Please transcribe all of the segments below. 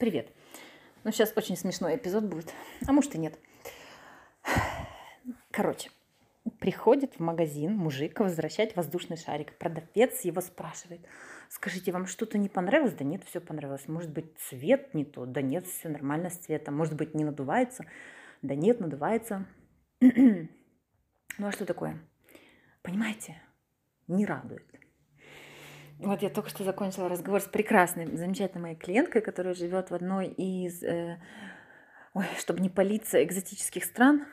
Привет. Ну, сейчас очень смешной эпизод будет. А может и нет. Короче, приходит в магазин мужик возвращать воздушный шарик. Продавец его спрашивает. Скажите, вам что-то не понравилось? Да нет, все понравилось. Может быть, цвет не то? Да нет, все нормально с цветом. Может быть, не надувается? Да нет, надувается. ну а что такое? Понимаете, не радует. Вот я только что закончила разговор с прекрасной, замечательной моей клиенткой, которая живет в одной из, э, ой, чтобы не палиться, экзотических стран.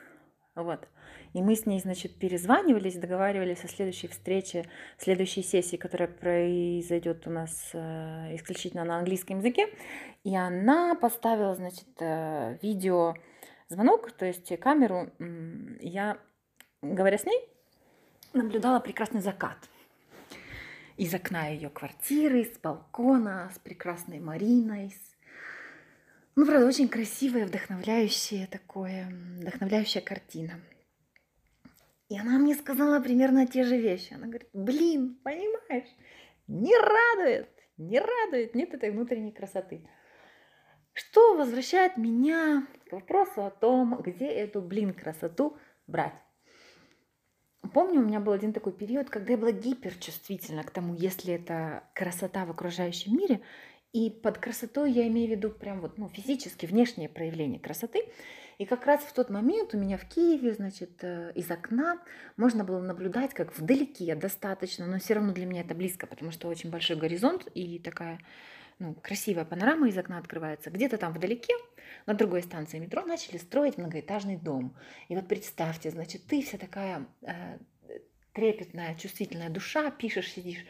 Вот. И мы с ней, значит, перезванивались, договаривались о следующей встрече, следующей сессии, которая произойдет у нас э, исключительно на английском языке. И она поставила, значит, э, видео звонок, то есть камеру. Я, говоря с ней, наблюдала прекрасный закат – из окна ее квартиры, с балкона, с прекрасной Мариной. С... Ну, правда, очень красивая, вдохновляющая такое, вдохновляющая картина. И она мне сказала примерно те же вещи. Она говорит, блин, понимаешь, не радует, не радует, нет этой внутренней красоты. Что возвращает меня к вопросу о том, где эту, блин, красоту брать. Помню, у меня был один такой период, когда я была гиперчувствительна к тому, если это красота в окружающем мире. И под красотой я имею в виду прям вот, ну, физически, внешнее проявление красоты. И как раз в тот момент у меня в Киеве, значит, э, из окна можно было наблюдать, как вдалеке достаточно, но все равно для меня это близко, потому что очень большой горизонт и такая ну, красивая панорама из окна открывается. Где-то там вдалеке, на другой станции метро, начали строить многоэтажный дом. И вот представьте, значит, ты вся такая э, трепетная, чувствительная душа, пишешь, сидишь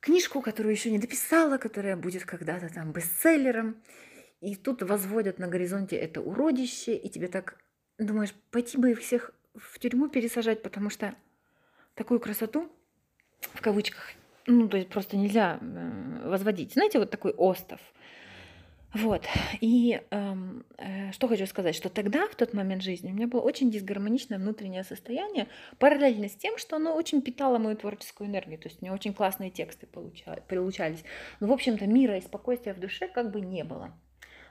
книжку, которую еще не дописала, которая будет когда-то там бестселлером. И тут возводят на горизонте это уродище, и тебе так думаешь, пойти бы их всех в тюрьму пересажать, потому что такую красоту, в кавычках, ну, то есть просто нельзя э, возводить. Знаете, вот такой остов. Вот. И эм, э, что хочу сказать, что тогда, в тот момент жизни, у меня было очень дисгармоничное внутреннее состояние, параллельно с тем, что оно очень питало мою творческую энергию. То есть у меня очень классные тексты получались. Но, в общем-то, мира и спокойствия в душе как бы не было.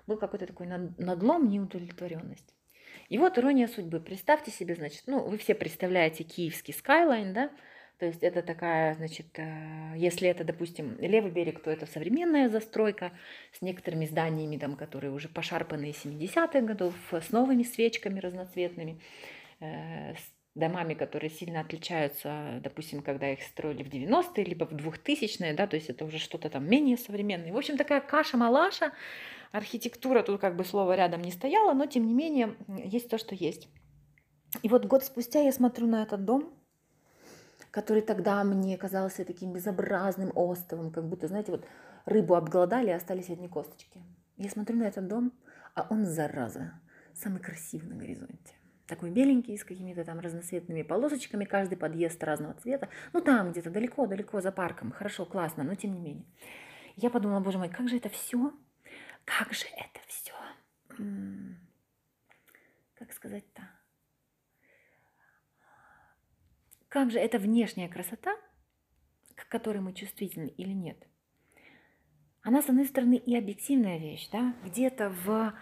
Был какой-то такой надлом, неудовлетворенность. И вот ирония судьбы. Представьте себе, значит, ну, вы все представляете киевский скайлайн, да, то есть это такая, значит, э, если это, допустим, левый берег, то это современная застройка с некоторыми зданиями, там, которые уже пошарпанные 70-х годов, с новыми свечками разноцветными, э, с домами, которые сильно отличаются, допустим, когда их строили в 90-е, либо в 2000-е, да, то есть это уже что-то там менее современное. В общем, такая каша-малаша, архитектура, тут как бы слово рядом не стояло, но тем не менее есть то, что есть. И вот год спустя я смотрю на этот дом, который тогда мне казался таким безобразным островом, как будто, знаете, вот рыбу обглодали, и остались одни косточки. Я смотрю на этот дом, а он, зараза, самый красивый на горизонте. Такой беленький, с какими-то там разноцветными полосочками, каждый подъезд разного цвета. Ну, там где-то далеко-далеко за парком. Хорошо, классно, но тем не менее. Я подумала, боже мой, как же это все? Как же это все? Как сказать-то? Как же эта внешняя красота, к которой мы чувствительны или нет, она, с одной стороны, и объективная вещь, да, где-то в,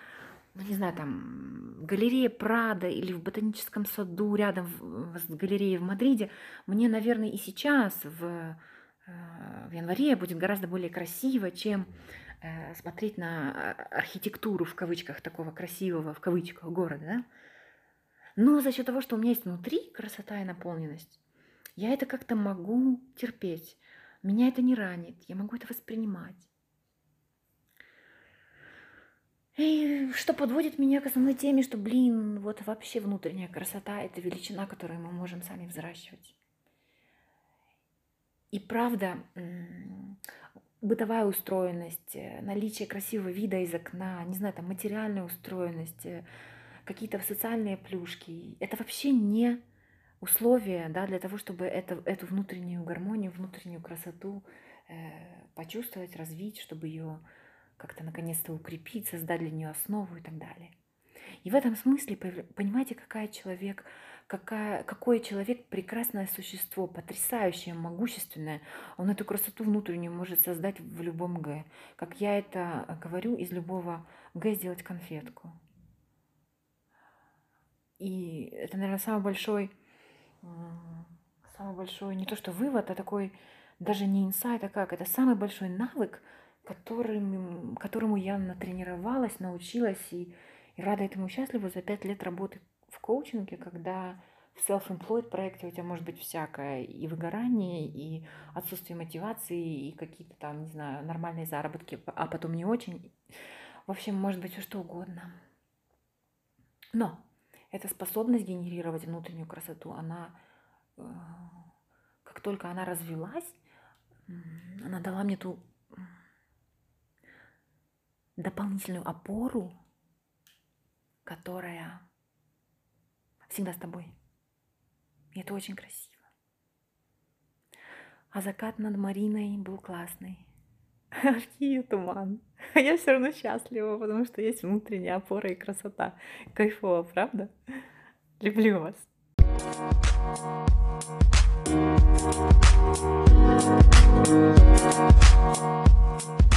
ну, не знаю, там, галерее Прада или в ботаническом саду рядом с галереей в Мадриде, мне, наверное, и сейчас, в, э, в январе, будет гораздо более красиво, чем э, смотреть на архитектуру, в кавычках, такого красивого, в кавычках, города, да? Но за счет того, что у меня есть внутри красота и наполненность, я это как-то могу терпеть. Меня это не ранит. Я могу это воспринимать. И что подводит меня к основной теме, что, блин, вот вообще внутренняя красота – это величина, которую мы можем сами взращивать. И правда, бытовая устроенность, э, наличие красивого вида из окна, не знаю, там материальная устроенность, э, какие-то социальные плюшки – это вообще не условия да, для того, чтобы это, эту внутреннюю гармонию, внутреннюю красоту э, почувствовать, развить, чтобы ее как-то наконец-то укрепить, создать для нее основу и так далее. И в этом смысле, понимаете, какая человек, какая, какой человек прекрасное существо, потрясающее, могущественное. Он эту красоту внутреннюю может создать в любом Г. Как я это говорю, из любого Г сделать конфетку. И это, наверное, самый большой, самый большой, не то что вывод, а такой даже не инсайт, а как, это самый большой навык, которым, которому я натренировалась, научилась и, и рада этому счастливу за пять лет работы в коучинге, когда в self-employed проекте у тебя может быть всякое, и выгорание, и отсутствие мотивации, и какие-то там, не знаю, нормальные заработки, а потом не очень. В общем, может быть все что угодно. Но эта способность генерировать внутреннюю красоту, она, э, как только она развилась, она дала мне ту дополнительную опору, которая всегда с тобой. И это очень красиво. А закат над Мариной был классный в туман. Я все равно счастлива, потому что есть внутренняя опора и красота. Кайфово, правда? Люблю вас. Thank you.